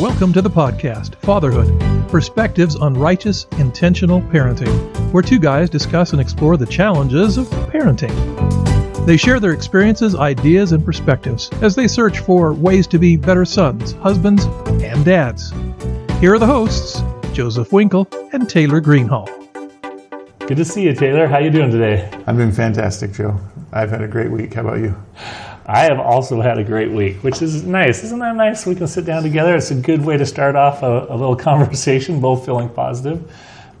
Welcome to the podcast, Fatherhood Perspectives on Righteous, Intentional Parenting, where two guys discuss and explore the challenges of parenting. They share their experiences, ideas, and perspectives as they search for ways to be better sons, husbands, and dads. Here are the hosts, Joseph Winkle and Taylor Greenhall. Good to see you, Taylor. How you doing today? I'm doing fantastic, Joe. I've had a great week. How about you? I have also had a great week, which is nice. Isn't that nice? We can sit down together. It's a good way to start off a, a little conversation, both feeling positive.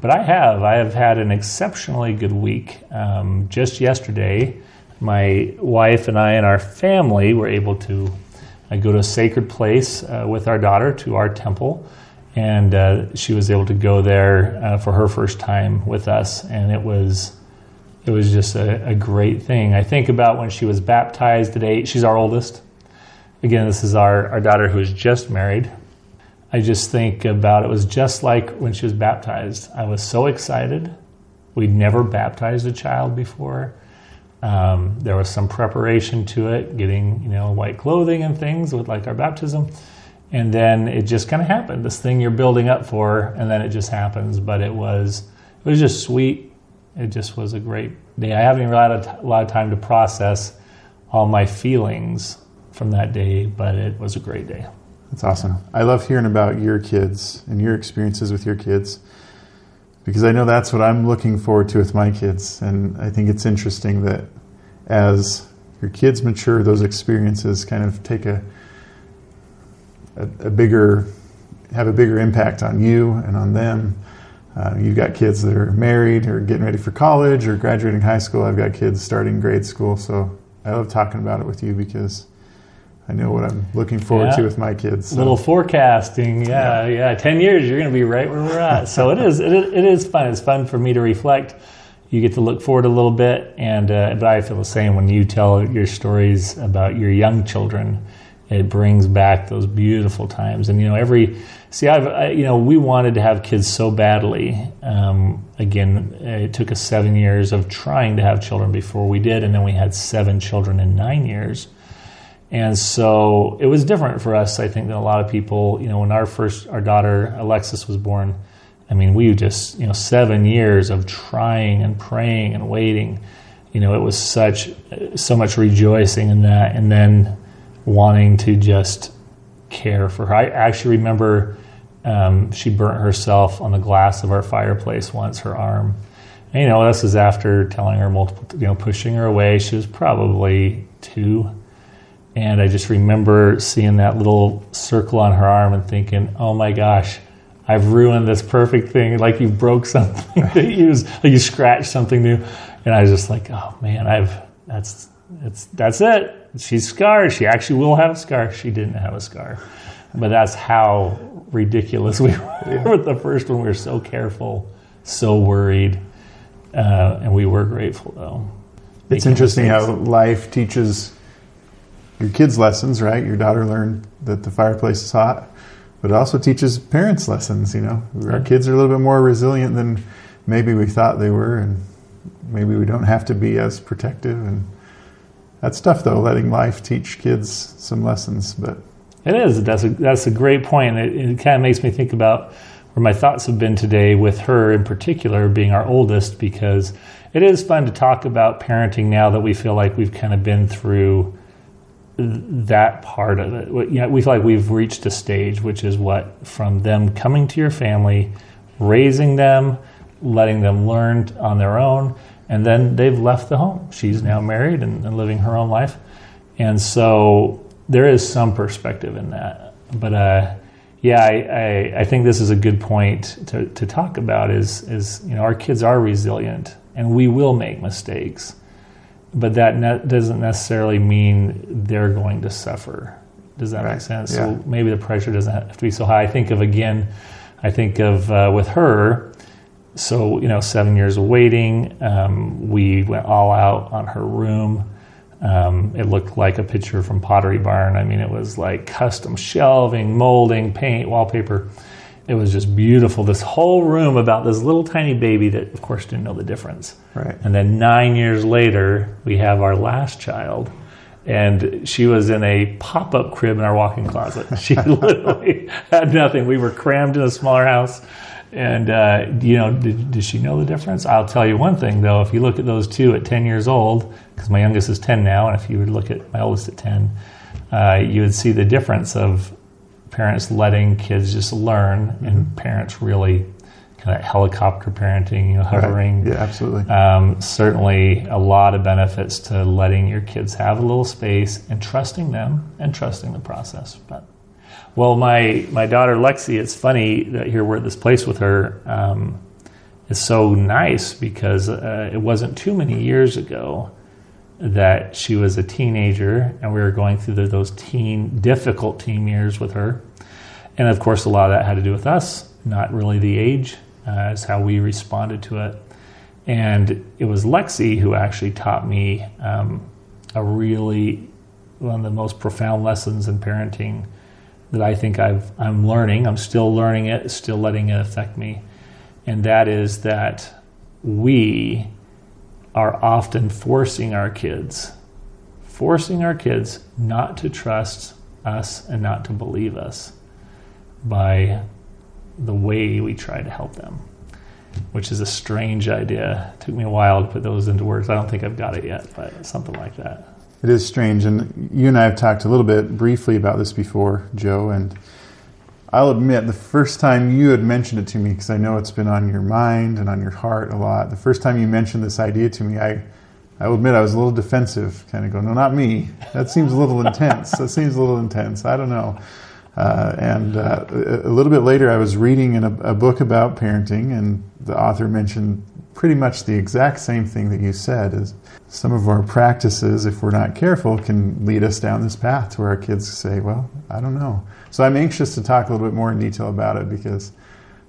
But I have. I have had an exceptionally good week. Um, just yesterday, my wife and I and our family were able to uh, go to a sacred place uh, with our daughter to our temple. And uh, she was able to go there uh, for her first time with us. And it was it was just a, a, great thing. I think about when she was baptized eight. She's our oldest. Again, this is our, our daughter who is just married. I just think about it was just like when she was baptized. I was so excited. We'd never baptized a child before. Um, there was some preparation to it, getting you know white clothing and things with like our baptism, and then it just kind of happened. This thing you're building up for, and then it just happens. But it was it was just sweet it just was a great day. I haven't even had a, lot of time to process all my feelings from that day, but it was a great day. That's awesome. I love hearing about your kids and your experiences with your kids because I know that's what I'm looking forward to with my kids. And I think it's interesting that as your kids mature, those experiences kind of take a, a, a bigger, have a bigger impact on you and on them. Uh, you've got kids that are married or getting ready for college or graduating high school. I've got kids starting grade school. So I love talking about it with you because I know what I'm looking forward yeah. to with my kids. So. Little forecasting, yeah, yeah, yeah. Ten years, you're going to be right where we're at. so it is, it is, it is fun. It's fun for me to reflect. You get to look forward a little bit, and uh, but I feel the same when you tell your stories about your young children. It brings back those beautiful times, and you know every See, I've I, you know we wanted to have kids so badly. Um, again, it took us seven years of trying to have children before we did, and then we had seven children in nine years. And so it was different for us, I think, than a lot of people. You know, when our first our daughter Alexis was born, I mean, we just you know seven years of trying and praying and waiting. You know, it was such so much rejoicing in that, and then wanting to just care for her. I actually remember um, she burnt herself on the glass of our fireplace once, her arm. And, you know, this is after telling her multiple, you know, pushing her away. She was probably two. And I just remember seeing that little circle on her arm and thinking, oh my gosh, I've ruined this perfect thing. Like you broke something that you like you scratched something new. And I was just like, oh man, I've, that's, it's, that's it. She's scarred. She actually will have a scar. She didn't have a scar. But that's how ridiculous we were with the first one. We were so careful, so worried, uh, and we were grateful though. It's interesting mistakes. how life teaches your kids lessons, right? Your daughter learned that the fireplace is hot, but it also teaches parents lessons. You know, yeah. our kids are a little bit more resilient than maybe we thought they were, and maybe we don't have to be as protective. And that's tough, though, letting life teach kids some lessons. But it is. That's a, that's a great point. It, it kind of makes me think about where my thoughts have been today with her in particular being our oldest because it is fun to talk about parenting now that we feel like we've kind of been through that part of it. You know, we feel like we've reached a stage, which is what from them coming to your family, raising them, letting them learn on their own, and then they've left the home. She's now married and, and living her own life, and so there is some perspective in that. But uh, yeah, I, I, I, think this is a good point to, to talk about. Is is you know our kids are resilient and we will make mistakes, but that ne- doesn't necessarily mean they're going to suffer. Does that right. make sense? Yeah. So maybe the pressure doesn't have to be so high. I think of again, I think of uh, with her. So you know, seven years of waiting. Um, we went all out on her room um, it looked like a picture from Pottery Barn. I mean, it was like custom shelving, molding, paint, wallpaper. It was just beautiful. This whole room about this little tiny baby that, of course, didn't know the difference. Right. And then nine years later, we have our last child, and she was in a pop-up crib in our walk-in closet. She literally had nothing. We were crammed in a smaller house. And uh, you know, did, did, she know the difference? I'll tell you one thing though. If you look at those two at 10 years old, because my youngest is 10 now, and if you would look at my oldest at 10, uh, you would see the difference of parents letting kids just learn, mm-hmm. and parents really kind of helicopter parenting, you know, hovering. Right. Yeah, absolutely. Um, certainly, a lot of benefits to letting your kids have a little space and trusting them and trusting the process. But well, my my daughter Lexi, it's funny that here we're at this place with her. Um, is so nice because uh, it wasn't too many years ago that she was a teenager and we were going through the, those teen difficult teen years with her and of course a lot of that had to do with us not really the age uh, as how we responded to it. And it was Lexi who actually taught me um, a really one of the most profound lessons in parenting that I think I've, I'm learning. I'm still learning it, still letting it affect me. And that is that we are often forcing our kids, forcing our kids not to trust us and not to believe us by the way we try to help them, which is a strange idea. It took me a while to put those into words. I don't think I've got it yet, but something like that. It is strange. And you and I have talked a little bit briefly about this before, Joe. And I'll admit, the first time you had mentioned it to me, because I know it's been on your mind and on your heart a lot, the first time you mentioned this idea to me, I, I will admit I was a little defensive, kind of going, no, not me. That seems a little intense. That seems a little intense. I don't know. Uh, and uh, a little bit later, I was reading a, a, book about parenting, and the author mentioned pretty much the exact same thing that you said. Is some of our practices, if we're not careful, can lead us down this path to where our kids say, "Well, I don't know." So I'm anxious to talk a little bit more in detail about it because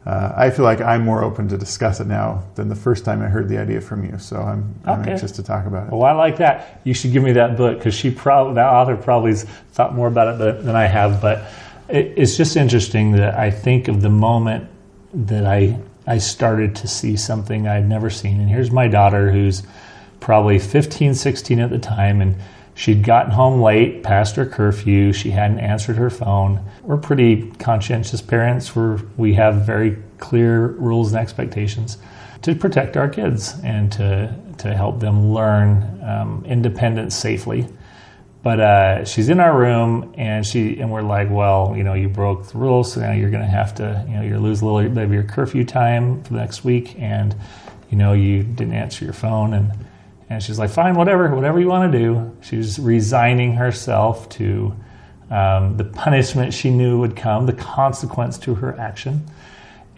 uh, I feel like I'm more open to discuss it now than the first time I heard the idea from you. So I'm, I'm okay. anxious to talk about it. Well, I like that. You should give me that book because she probably that author probably thought more about it than I have, but it's just interesting that I think of the moment that I I started to see something I'd never seen. And here's my daughter who's probably 15, 16 at the time, and she'd gotten home late past her curfew. She hadn't answered her phone. We're pretty conscientious parents. We're, we have very clear rules and expectations to protect our kids and to, to help them learn um, independence safely. But uh, she's in our room, and she and we're like, well, you know, you broke the rules, so now you're going to have to, you know, you're lose a little bit of your curfew time for the next week, and you know, you didn't answer your phone, and and she's like, fine, whatever, whatever you want to do. She's resigning herself to um, the punishment she knew would come, the consequence to her action,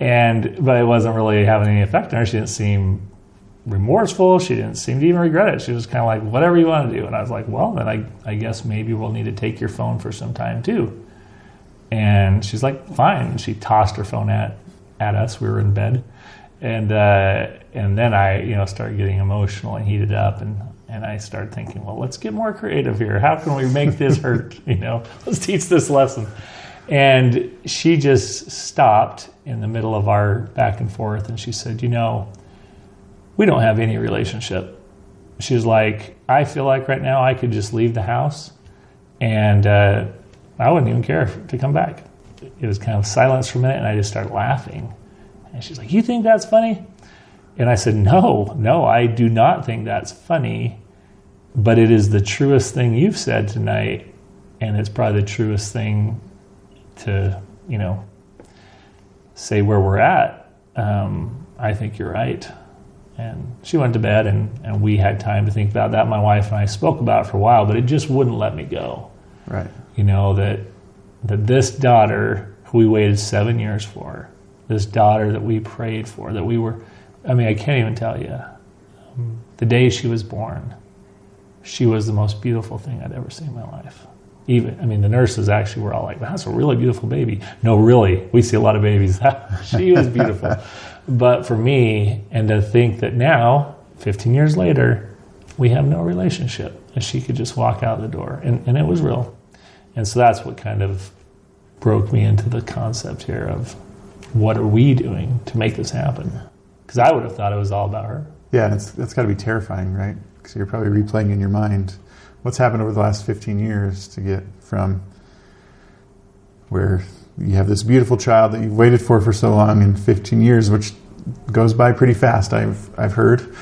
and but it wasn't really having any effect on her. She didn't seem remorseful. She didn't seem to even regret it. She was kind of like, whatever you want to do. And I was like, well, then I, I guess maybe we'll need to take your phone for some time too. And she's like, fine. And she tossed her phone at, at us. We were in bed. And, uh, and then I, you know, started getting emotional and heated up. And, and I started thinking, well, let's get more creative here. How can we make this hurt? you know, let's teach this lesson. And she just stopped in the middle of our back and forth and she said, you know, we don't have any relationship. She's like, I feel like right now I could just leave the house and uh, I wouldn't even care to come back. It was kind of silence for a minute and I just started laughing. And she's like, You think that's funny? And I said, No, no, I do not think that's funny, but it is the truest thing you've said tonight. And it's probably the truest thing to, you know, say where we're at. Um, I think you're right. And she went to bed, and, and we had time to think about that. My wife and I spoke about it for a while, but it just wouldn't let me go. Right. You know, that, that this daughter who we waited seven years for, this daughter that we prayed for, that we were, I mean, I can't even tell you. Um, the day she was born, she was the most beautiful thing I'd ever seen in my life. Even, I mean, the nurses actually were all like, "That's a really beautiful baby." No, really, we see a lot of babies. she was beautiful. But for me, and to think that now, 15 years later, we have no relationship, and she could just walk out the door, and, and it was real. And so that's what kind of broke me into the concept here of what are we doing to make this happen? Because I would have thought it was all about her. Yeah, it's, that's got to be terrifying, right? Because you're probably replaying in your mind what's happened over the last 15 years to get from where you have this beautiful child that you've waited for for so long in 15 years, which goes by pretty fast. I've I've heard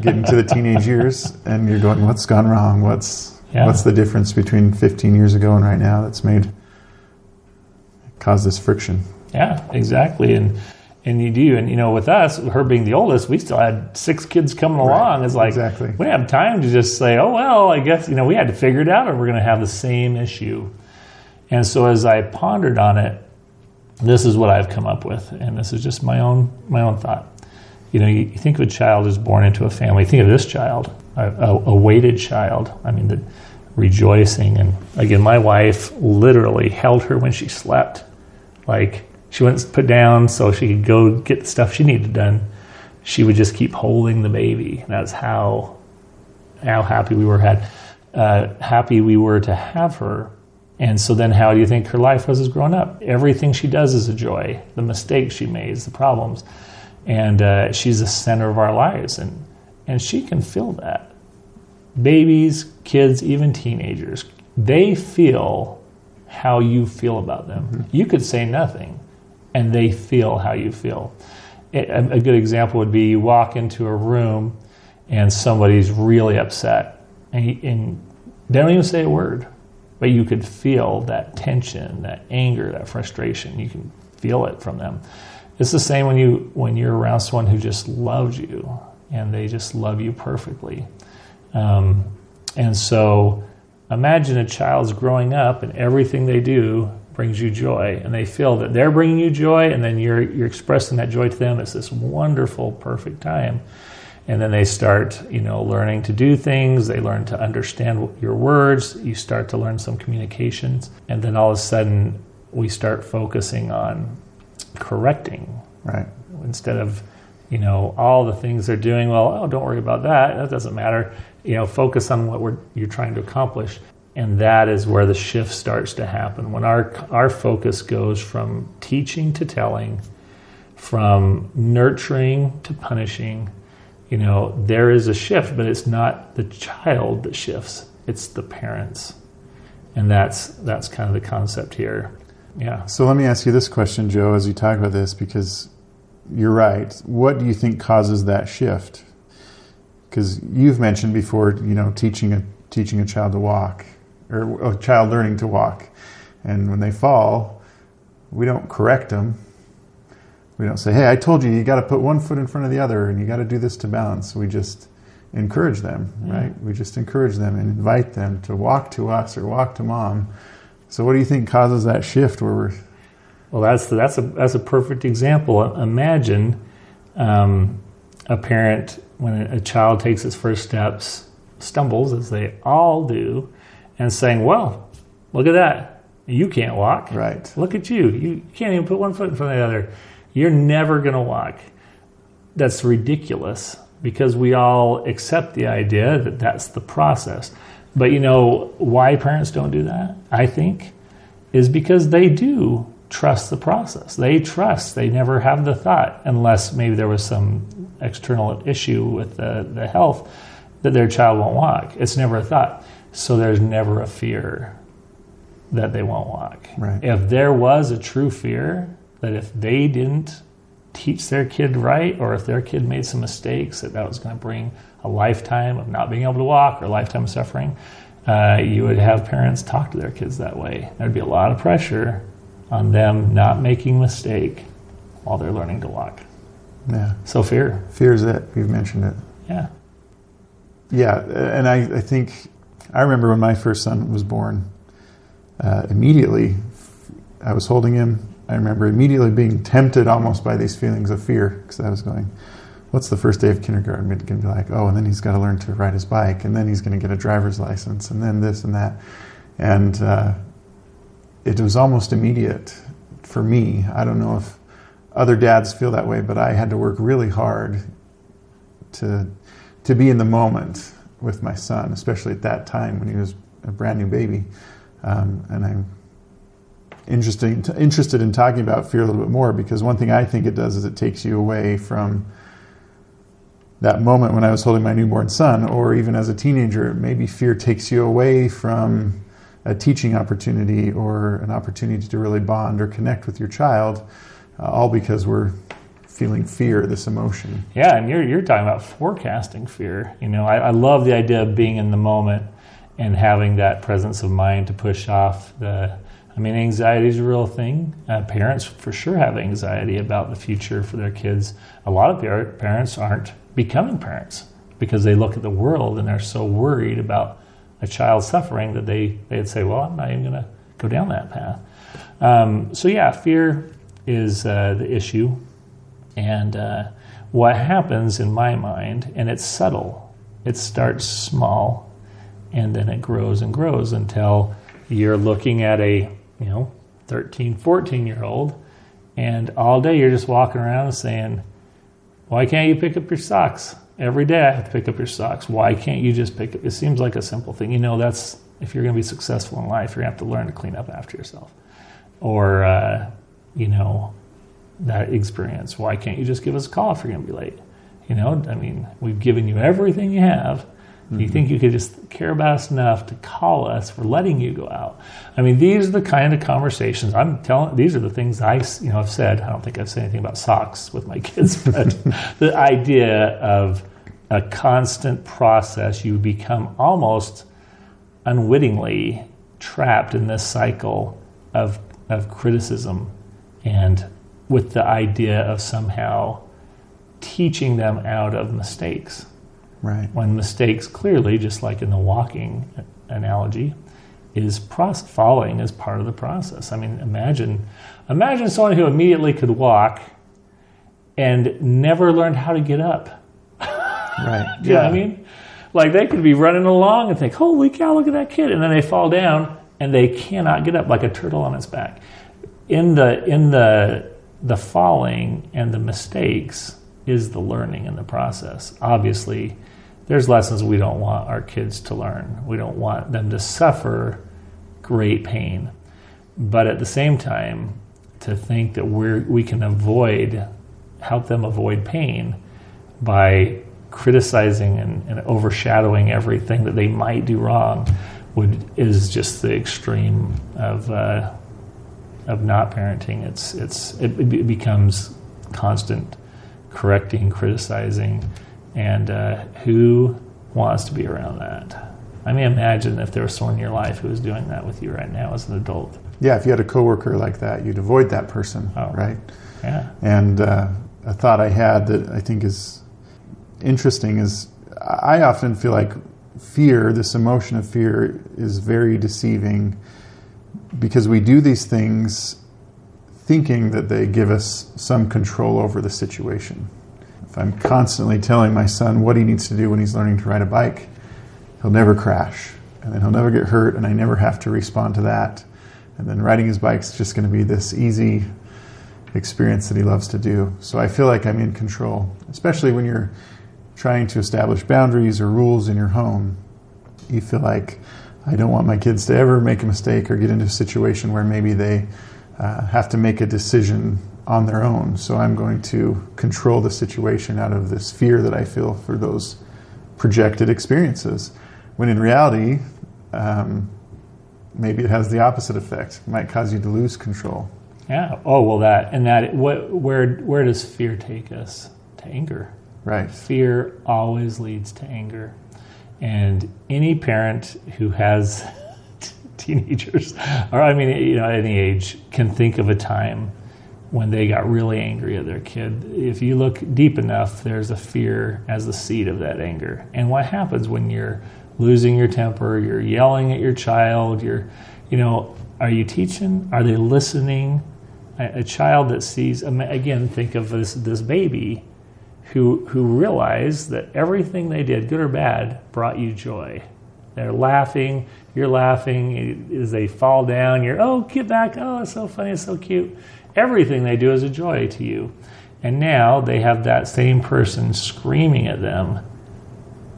getting to the teenage years, and you're going, what's gone wrong? What's Yeah. what's the difference between 15 years ago and right now that's made caused this friction? Yeah, exactly. And and you do, and you know, with us, her being the oldest, we still had six kids coming along. It's like exactly. we have time to just say, "Oh well, I guess you know we had to figure it out, or we're going to have the same issue." And so, as I pondered on it, this is what I've come up with, and this is just my own my own thought. You know, you, think of a child who's born into a family. Think of this child, a, a, a waited child. I mean, the rejoicing, and again, my wife literally held her when she slept, like she wouldn't put down so she could go get the stuff she needed done. She would just keep holding the baby. And that's how how happy we were had uh, happy we were to have her. And so then, how do you think her life was as growing up? Everything she does is a joy. The mistakes she makes, the problems, and uh, she's the center of our lives, and and she can feel that. Babies, kids, even teenagers, they feel how you feel about them. You could say nothing, and they feel how you feel. A, a good example would be you walk into a room and somebody's really upset, and, and they don't even say a word, but you could feel that tension, that anger, that frustration. You can feel it from them. It's the same when you when you're around someone who just loves you and they just love you perfectly. Um, and so imagine a child's growing up and everything they do brings you joy and they feel that they're bringing you joy and then you're you're expressing that joy to them it's this wonderful perfect time and then they start you know learning to do things. They learn to understand your words. You start to learn some communications. And then all of a sudden we start focusing on correcting. Right. instead of you know all the things they're doing well oh don't worry about that. That doesn't matter. You know focus on what we're you're trying to accomplish. And that is where the shift starts to happen. When our our focus goes from teaching to telling from nurturing to punishing you know there is a shift but it's not the child that shifts it's the parents and that's that's kind of the concept here yeah So let me ask you this question, Joe, as you talk about this, because you're right. What do you think causes that shift? Because you've mentioned before, you know, teaching a teaching a child to walk, or a child learning to walk, and when they fall, we don't correct them. We don't say, "Hey, I told you, you got to put one foot in front of the other, and you got to do this to balance." We just encourage them, right? We just encourage them and invite them to walk to us or walk to mom. So, what do you think causes that shift where we're Well, that's that's a that's a perfect example. Imagine um, a parent when a, a child takes its first steps, stumbles as they all do, and saying, "Well, look at that! You can't walk. Right. Look at you! You can't even put one foot in front of the other. You're never going to walk." That's ridiculous because we all accept the idea that that's the process. But you know why parents don't do that? I think is because they do trust the process. They trust. They never have the thought, unless maybe there was some external issue with the, the health, that their child won't walk. It's never a thought. So there's never a fear that they won't walk. Right. If there was a true fear that if they didn't teach their kid right, or if their kid made some mistakes, that that was going to bring a lifetime of not being able to walk or a lifetime of suffering, uh, you would have parents talk to their kids that way. There'd be a lot of pressure on them not making mistake while they're learning to walk. yeah So fear, fear is it? You've mentioned it. yeah, Yeah, and I, I think I remember when my first son was born. Uh, immediately, I was holding him. I remember immediately being tempted almost by these feelings of fear because I was going, "What's the first day of kindergarten going to be like?" Oh, and then he's got to learn to ride his bike, and then he's going to get a driver's license, and then this and that, and uh, it was almost immediate for me. I don't know if other dads feel that way, but I had to work really hard to to be in the moment with my son, especially at that time when he was a brand new baby. Um, and I'm interesting, interested in talking about fear a little bit more because one thing I think it does is it takes you away from that moment when I was holding my newborn son, or even as a teenager, maybe fear takes you away from a teaching opportunity or an opportunity to really bond or connect with your child, uh, all because we're feeling fear, this emotion. Yeah, and you're you're talking about forecasting fear. You know, I, I love the idea of being in the moment and having that presence of mind to push off the. I mean, anxiety is a real thing. Uh, parents for sure have anxiety about the future for their kids. A lot of parents aren't becoming parents because they look at the world and they're so worried about a child suffering that they they'd say, "Well, I'm not even going to go down that path." Um, so yeah, fear is uh, the issue, and uh, what happens in my mind, and it's subtle. It starts small, and then it grows and grows until you're looking at a you know 13, 14 year old, and all day you're just walking around saying, "Why can't you pick up your socks?" Every day I have to pick up your socks. Why can't you just pick up? It seems like a simple thing. You know, that's if you're going to be successful in life, you're going to have to learn to clean up after yourself. Or, uh, you know, that experience. Why can't you just give us a call if you're going to be late? You know, I mean, we've given you everything you have. Mm-hmm. You think you could just care about us enough to call us for letting you go out? I mean, these are the kind of conversations I'm telling. These are the things I, you know, have said. I don't think I've said anything about socks with my kids, but the idea of a constant process, you become almost unwittingly trapped in this cycle of of criticism, and with the idea of somehow teaching them out of mistakes Right. When mistakes clearly, just like in the walking analogy, is process, falling is part of the process. I mean, imagine, imagine someone who immediately could walk and never learned how to get up. Right. Do you yeah. know what I mean? Like they could be running along and think, "Holy cow, look at that kid!" and then they fall down and they cannot get up, like a turtle on its back. In the in the the falling and the mistakes is the learning in the process. Obviously, there's lessons we don't want our kids to learn. We don't want them to suffer great pain. But at the same time, to think that we we can avoid, help them avoid pain by criticizing and, and, overshadowing everything that they might do wrong would is just the extreme of uh, of not parenting. It's it's it, it becomes constant correcting, criticizing and uh, who wants to be around that? I mean, imagine if there was someone in your life who was doing that with you right now as an adult. Yeah, if you had a coworker like that, you'd avoid that person, oh, right? Yeah. And uh, a thought I had that I think is interesting is I often feel like fear, this emotion of fear, is very deceiving because we do these things thinking that they give us some control over the situation. I'm constantly telling my son what he needs to do when he's learning to ride a bike, he'll never crash and then he'll never get hurt and I never have to respond to that. And then riding his bike is just going to be this easy experience that he loves to do. So I feel like I'm in control, especially when you're trying to establish boundaries or rules in your home. You feel like I don't want my kids to ever make a mistake or get into a situation where maybe they uh, have to make a decision on their own. So I'm going to control the situation out of this fear that I feel for those projected experiences. When in reality, um, maybe it has the opposite effect. It might cause you to lose control. Yeah. Oh well, that and that. What? Where? Where does fear take us? To anger. Right. Fear always leads to anger, and any parent who has teenagers, or I mean, you know, any age, can think of a time when they got really angry at their kid. If you look deep enough, there's a fear as the seed of that anger. And what happens when you're losing your temper, you're yelling at your child, you're, you know, are you teaching? Are they listening? A, a child that sees, again, think of this, this baby who, who realized that everything they did, good or bad, brought you joy. They're laughing, you're laughing. As they fall down, you're, oh, get back. Oh, it's so funny, it's so cute everything they do is a joy to you. And now they have that same person screaming at them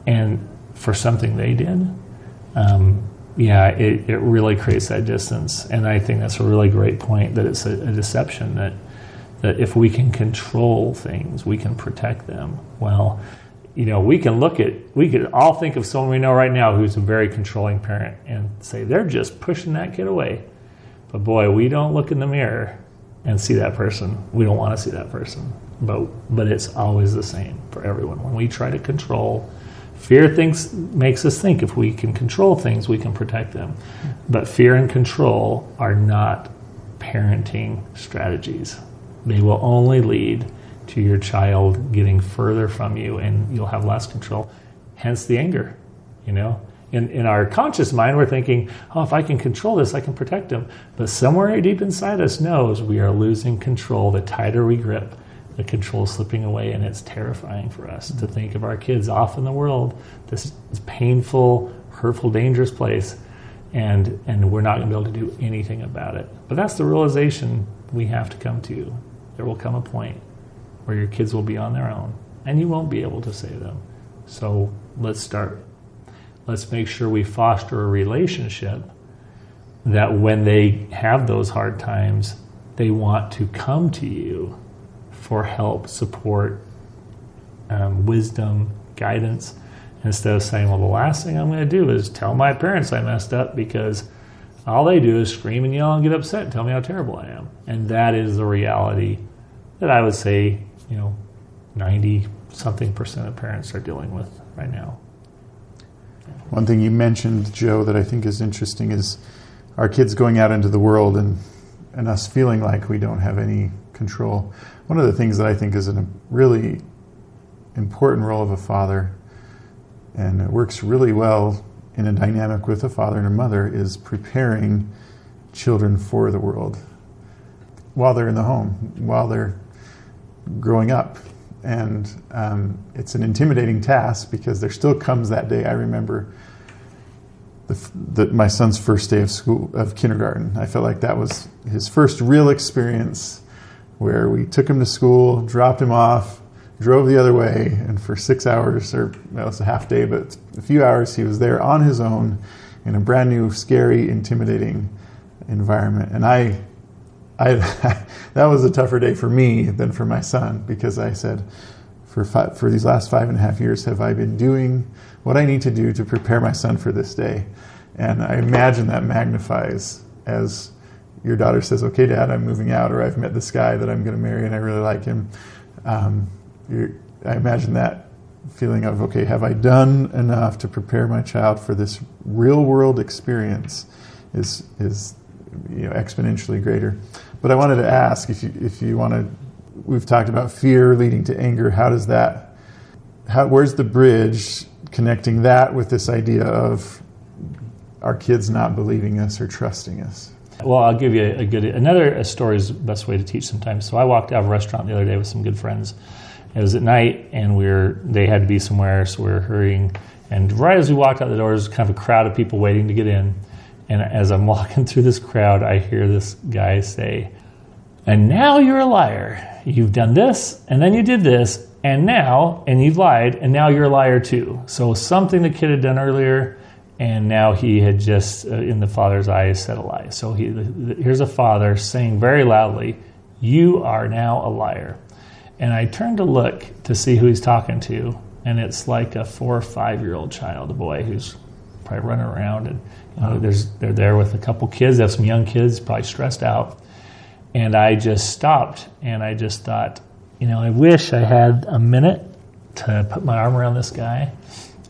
and for something they did. Um, yeah, it, it really creates that distance. And I think that's a really great point that it's a, a deception that, that if we can control things, we can protect them. Well, you know, we can look at, we could all think of someone we know right now who's a very controlling parent and say they're just pushing that kid away. But boy, we don't look in the mirror and see that person. We don't want to see that person. But, but it's always the same for everyone. When we try to control, fear thinks, makes us think if we can control things, we can protect them. But fear and control are not parenting strategies. They will only lead to your child getting further from you and you'll have less control. Hence the anger, you know? In, in our conscious mind, we're thinking, oh, if I can control this, I can protect him. But somewhere deep inside us knows we are losing control. The tighter we grip, the control slipping away, and it's terrifying for us to think of our kids off in the world, this, this painful, hurtful, dangerous place, and, and we're not going to be able to do anything about it. But that's the realization we have to come to. There will come a point where your kids will be on their own and you won't be able to save them. So let's start. Let's make sure we foster a relationship that when they have those hard times, they want to come to you for help, support, um, wisdom, guidance, instead of saying, well, the last thing I'm going to do is tell my parents I messed up because all they do is scream and yell and get upset and tell me how terrible I am. And that is the reality that I would say you know, 90 something percent of parents are dealing with right now. One thing you mentioned, Joe, that I think is interesting is our kids going out into the world and, and us feeling like we don't have any control. One of the things that I think is a really important role of a father, and it works really well in a dynamic with a father and a mother, is preparing children for the world while they're in the home, while they're growing up. And um, it's an intimidating task because there still comes that day. I remember the, the, my son's first day of school of kindergarten. I felt like that was his first real experience where we took him to school, dropped him off, drove the other way, and for six hours, or it was a half day, but a few hours, he was there on his own in a brand new, scary, intimidating environment. And I I, that was a tougher day for me than for my son because I said, for, five, for these last five and a half years, have I been doing what I need to do to prepare my son for this day? And I imagine that magnifies as your daughter says, okay, dad, I'm moving out, or I've met this guy that I'm going to marry and I really like him. Um, I imagine that feeling of, okay, have I done enough to prepare my child for this real world experience is, is you know, exponentially greater. But I wanted to ask if you, if you want to, we've talked about fear leading to anger. How does that, how, where's the bridge connecting that with this idea of our kids not believing us or trusting us? Well, I'll give you a, good another a story is the best way to teach sometimes. So I walked out of a restaurant the other day with some good friends. It was at night, and we were they had to be somewhere, so we were hurrying. And right as we walked out the door, there's kind of a crowd of people waiting to get in. And as I'm walking through this crowd, I hear this guy say, And now you're a liar. You've done this, and then you did this, and now, and you've lied, and now you're a liar too. So something the kid had done earlier, and now he had just, uh, in the father's eyes, said a lie. So he, here's a father saying very loudly, You are now a liar. And I turned to look to see who he's talking to, and it's like a four or five year old child, a boy who's probably running around and you know, there's they're there with a couple kids. They have some young kids, probably stressed out. And I just stopped and I just thought, you know, I wish I had a minute to put my arm around this guy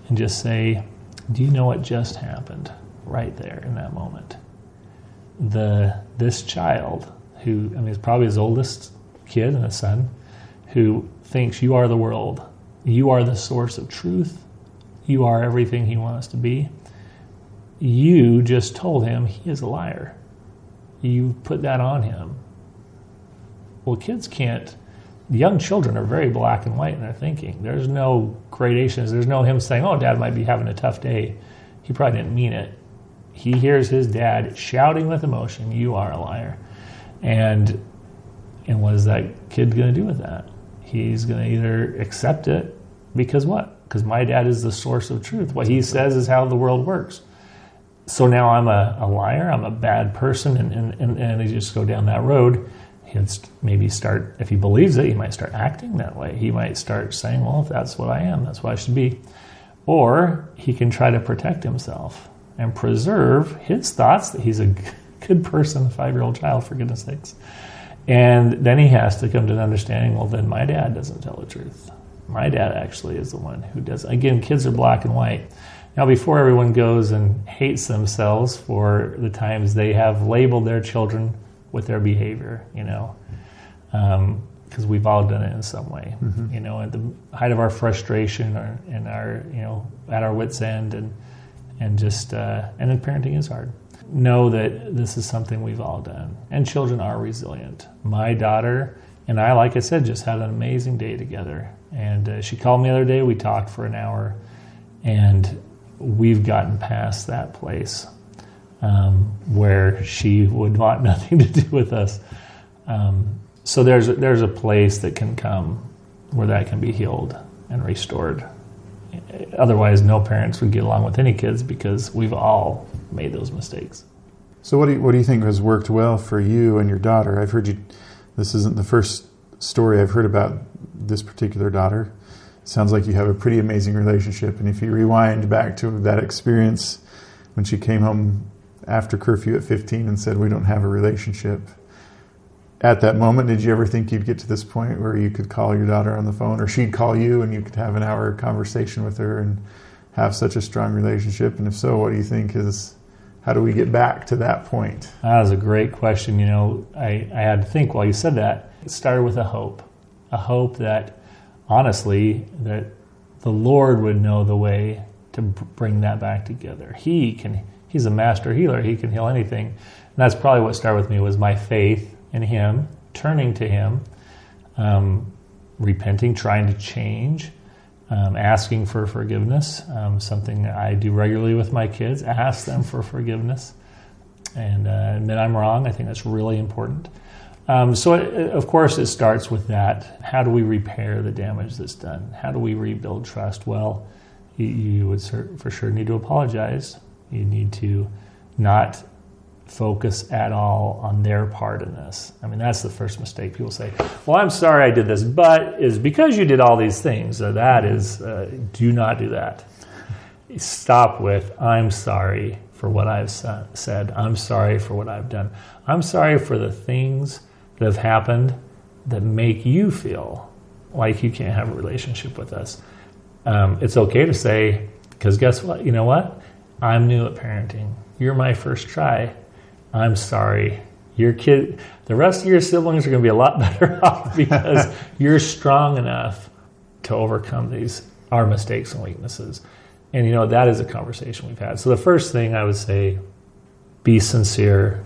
and just say, "Do you know what just happened?" Right there in that moment. The this child who I mean is probably his oldest kid and a son who thinks you are the world. You are the source of truth. You are everything he wants to be you just told him he is a liar. You put that on him. Well, kids can't, young children are very black and white in their thinking. There's no gradations. There's no him saying, oh, dad might be having a tough day. He probably didn't mean it. He hears his dad shouting with emotion, you are a liar. And, and what is that kid going to do with that? He's going to either accept it because what? Because my dad is the source of truth. What he says is how the world works so now I'm a, a liar, I'm a bad person, and, and, and, and they just go down that road. he'd maybe start, if he believes it, he might start acting that way. He might start saying, well, if that's what I am, that's what I should be. Or he can try to protect himself and preserve his thoughts that he's a good person, a five year old child, for goodness sakes. And then he has to come to an understanding well, then my dad doesn't tell the truth. My dad actually is the one who does. Again, kids are black and white. Now, before everyone goes and hates themselves for the times they have labeled their children with their behavior, you know, because um, we've all done it in some way, mm-hmm. you know, at the height of our frustration or in our, you know, at our wits' end, and and just uh, and then parenting is hard. Know that this is something we've all done, and children are resilient. My daughter and I, like I said, just had an amazing day together, and uh, she called me the other day. We talked for an hour, and we've gotten past that place um, where she would want nothing to do with us. Um, so there's there's a place that can come where that can be healed and restored. Otherwise, no parents would get along with any kids because we've all made those mistakes. So, what do you, what do you think has worked well for you and your daughter? I've heard you. This isn't the first story I've heard about this particular daughter. Sounds like you have a pretty amazing relationship. And if you rewind back to that experience when she came home after curfew at 15 and said, We don't have a relationship. At that moment, did you ever think you'd get to this point where you could call your daughter on the phone or she'd call you and you could have an hour conversation with her and have such a strong relationship? And if so, what do you think is, how do we get back to that point? That was a great question. You know, I, I had to think while you said that. It started with a hope, a hope that honestly, that the Lord would know the way to bring that back together. He can he's a master healer. He can heal anything. And that's probably what started with me was my faith in him, turning to him, um, repenting, trying to change, um, asking for forgiveness. Um, something I do regularly with my kids. Ask them for forgiveness and uh, admit I'm wrong. I think that's really important. Um, so, it, of course, it starts with that. How do we repair the damage that's done? How do we rebuild trust? Well, you, you would for sure need to apologize you need to not focus at all on their part in this. I mean, that's the first mistake. People say, "Well, I'm sorry I did this, but is because you did all these things." So that is, uh, do not do that. Stop with, "I'm sorry for what I've said. I'm sorry for what I've done. I'm sorry for the things that have happened that make you feel like you can't have a relationship with us." Um, it's okay to say, because guess what? You know what? I'm new at parenting. You're my first try. I'm sorry. Your kid, the rest of your siblings are going to be a lot better off because you're strong enough to overcome these our mistakes and weaknesses. And you know that is a conversation we've had. So the first thing I would say, be sincere,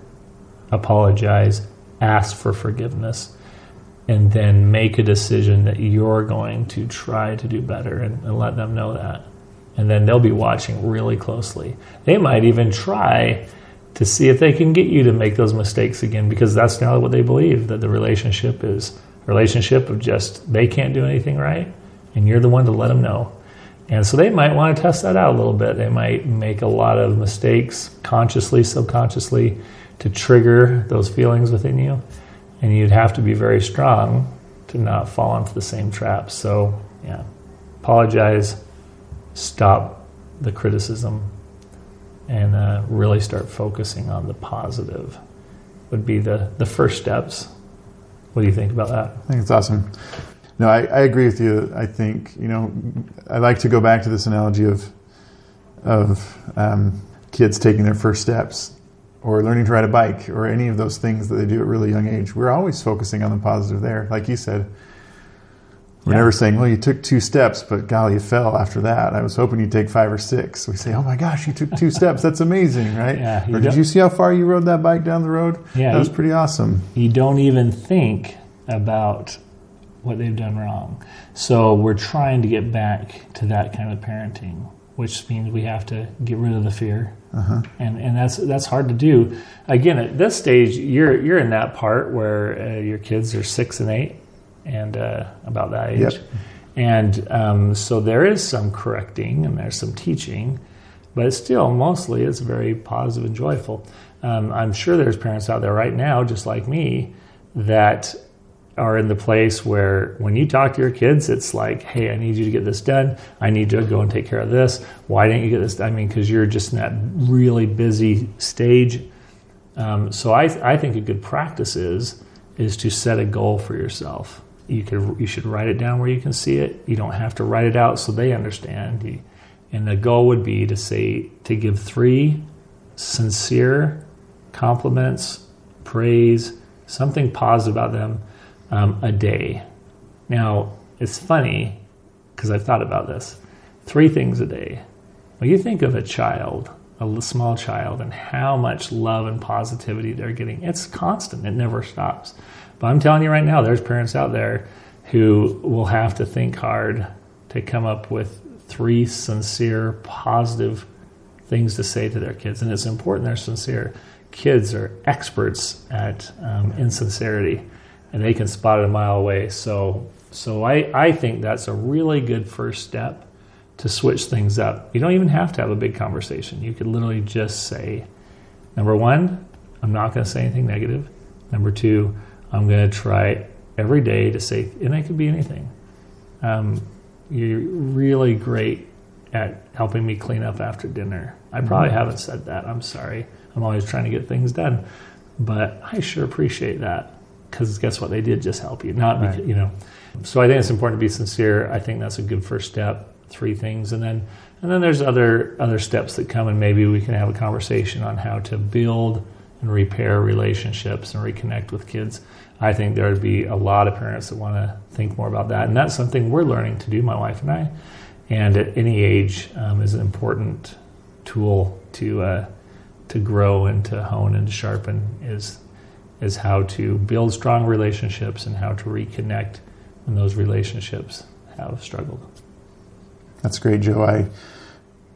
apologize, ask for forgiveness, and then make a decision that you're going to try to do better and, and let them know that and then they'll be watching really closely. They might even try to see if they can get you to make those mistakes again because that's now what they believe that the relationship is a relationship of just they can't do anything right and you're the one to let them know. And so they might want to test that out a little bit. They might make a lot of mistakes consciously, subconsciously to trigger those feelings within you. And you'd have to be very strong to not fall into the same trap So, yeah, apologize, stop the criticism and uh, really start focusing on the positive would be the, the first steps. What do you think about that? I think it's awesome. No, I, I agree with you. I think, you know, I like to go back to this analogy of, of um, kids taking their first steps or learning to ride a bike or any of those things that they do at really young age. We're always focusing on the positive there. Like you said, we're yeah. never saying, well, you took two steps, but golly, you fell after that. I was hoping you'd take five or six. We say, oh my gosh, you took two steps. That's amazing, right? Yeah, or did you see how far you rode that bike down the road? Yeah, that was pretty awesome. You don't even think about what they've done wrong. So we're trying to get back to that kind of parenting, which means we have to get rid of the fear. Uh-huh. And and that's that's hard to do. Again, at this stage, you're you're in that part where uh, your kids are six and eight, and uh, about that age. Yep. And um, so there is some correcting and there's some teaching, but still mostly it's very positive and joyful. Um, I'm sure there's parents out there right now, just like me, that are in the place where when you talk to your kids, it's like, hey, I need you to get this done. I need to go and take care of this. Why didn't you get this done? I mean, because you're just in that really busy stage. Um, so I, I think a good practice is is to set a goal for yourself. You could you should write it down where you can see it. You don't have to write it out so they understand. You, and the goal would be to say to give three sincere compliments, praise, something positive about them um, a day. Now, it's funny because I've thought about this. Three things a day. When you think of a child, a small child, and how much love and positivity they're getting, it's constant, it never stops. But I'm telling you right now, there's parents out there who will have to think hard to come up with three sincere, positive things to say to their kids. And it's important they're sincere. Kids are experts at um, insincerity and they can spot it a mile away. So, so I, I think that's a really good first step to switch things up. You don't even have to have a big conversation. You could literally just say, number one, I'm not going to say anything negative. Number two, I'm going to try every day to say, and it could be anything. Um, you're really great at helping me clean up after dinner. I probably mm-hmm. haven't said that. I'm sorry. I'm always trying to get things done, but I sure appreciate that because guess what? They did just help you, not right. because, you know. So I think it's important to be sincere. I think that's a good first step. Three things, and then and then there's other other steps that come, and maybe we can have a conversation on how to build and repair relationships and reconnect with kids. I think there would be a lot of parents that want to think more about that, and that's something we're learning to do, my wife and I. And at any age um, is an important tool to uh, to grow and to hone and to sharpen is is how to build strong relationships and how to reconnect when those relationships have struggled. That's great, Joe. I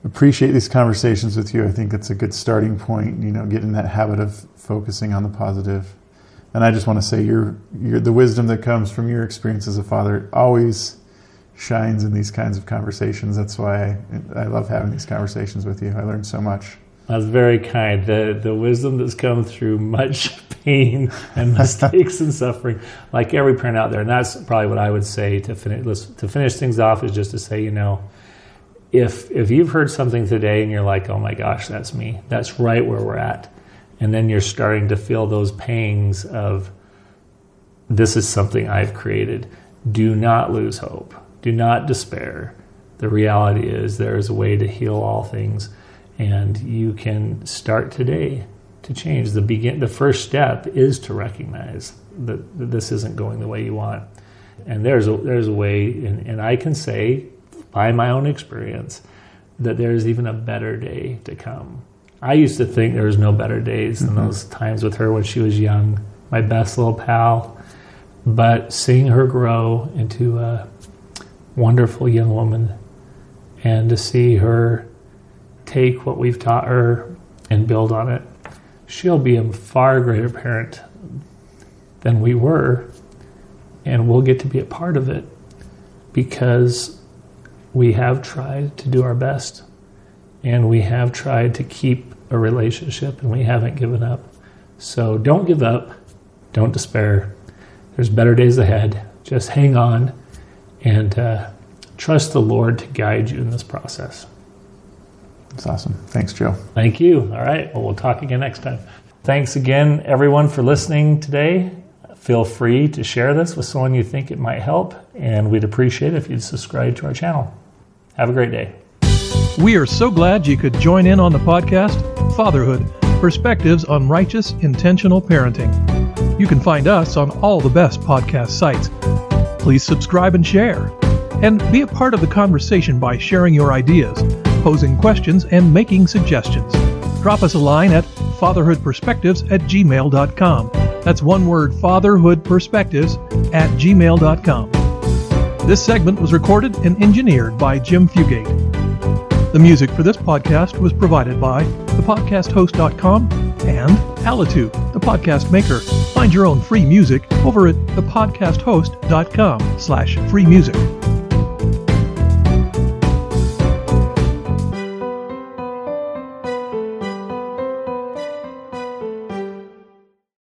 appreciate these conversations with you. I think it's a good starting point, you know, getting that habit of focusing on the positive. And I just want to say your your the wisdom that comes from your experience as a father always shines in these kinds of conversations. That's why I, I love having these conversations with you. I learned so much. That's very kind. The the wisdom that's come through much pain and mistakes and suffering, like every parent out there. And that's probably what I would say to finish to finish things off is just to say, you know, if if you've heard something today and you're like, oh my gosh, that's me. That's right where we're at, and then you're starting to feel those pangs of this is something I've created. Do not lose hope. Do not despair. The reality is there is a way to heal all things and you can start today to change. The begin the first step is to recognize that, that this isn't going the way you want. And there's a there's a way and, and I can say by my own experience that there's even a better day to come. I used to think there was no better days than mm-hmm. those times with her when she was young, my best little pal. But seeing her grow into a wonderful young woman and to see her take what we've taught her and build on it, she'll be a far greater parent than we were. And we'll get to be a part of it because we have tried to do our best and we have tried to keep a relationship and we haven't given up. So don't give up, don't despair. There's better days ahead. Just hang on and uh, trust the Lord to guide you in this process. That's awesome. Thanks, Joe. Thank you. All right. Well, we'll talk again next time. Thanks again, everyone, for listening today. Feel free to share this with someone you think it might help, and we'd appreciate it if you'd subscribe to our channel. Have a great day. We are so glad you could join in on the podcast Fatherhood Perspectives on Righteous Intentional Parenting. You can find us on all the best podcast sites. Please subscribe and share. And be a part of the conversation by sharing your ideas posing questions, and making suggestions. Drop us a line at fatherhoodperspectives at gmail.com. That's one word, fatherhoodperspectives at gmail.com. This segment was recorded and engineered by Jim Fugate. The music for this podcast was provided by thepodcasthost.com and Alitu, the podcast maker. Find your own free music over at thepodcasthost.com slash free music.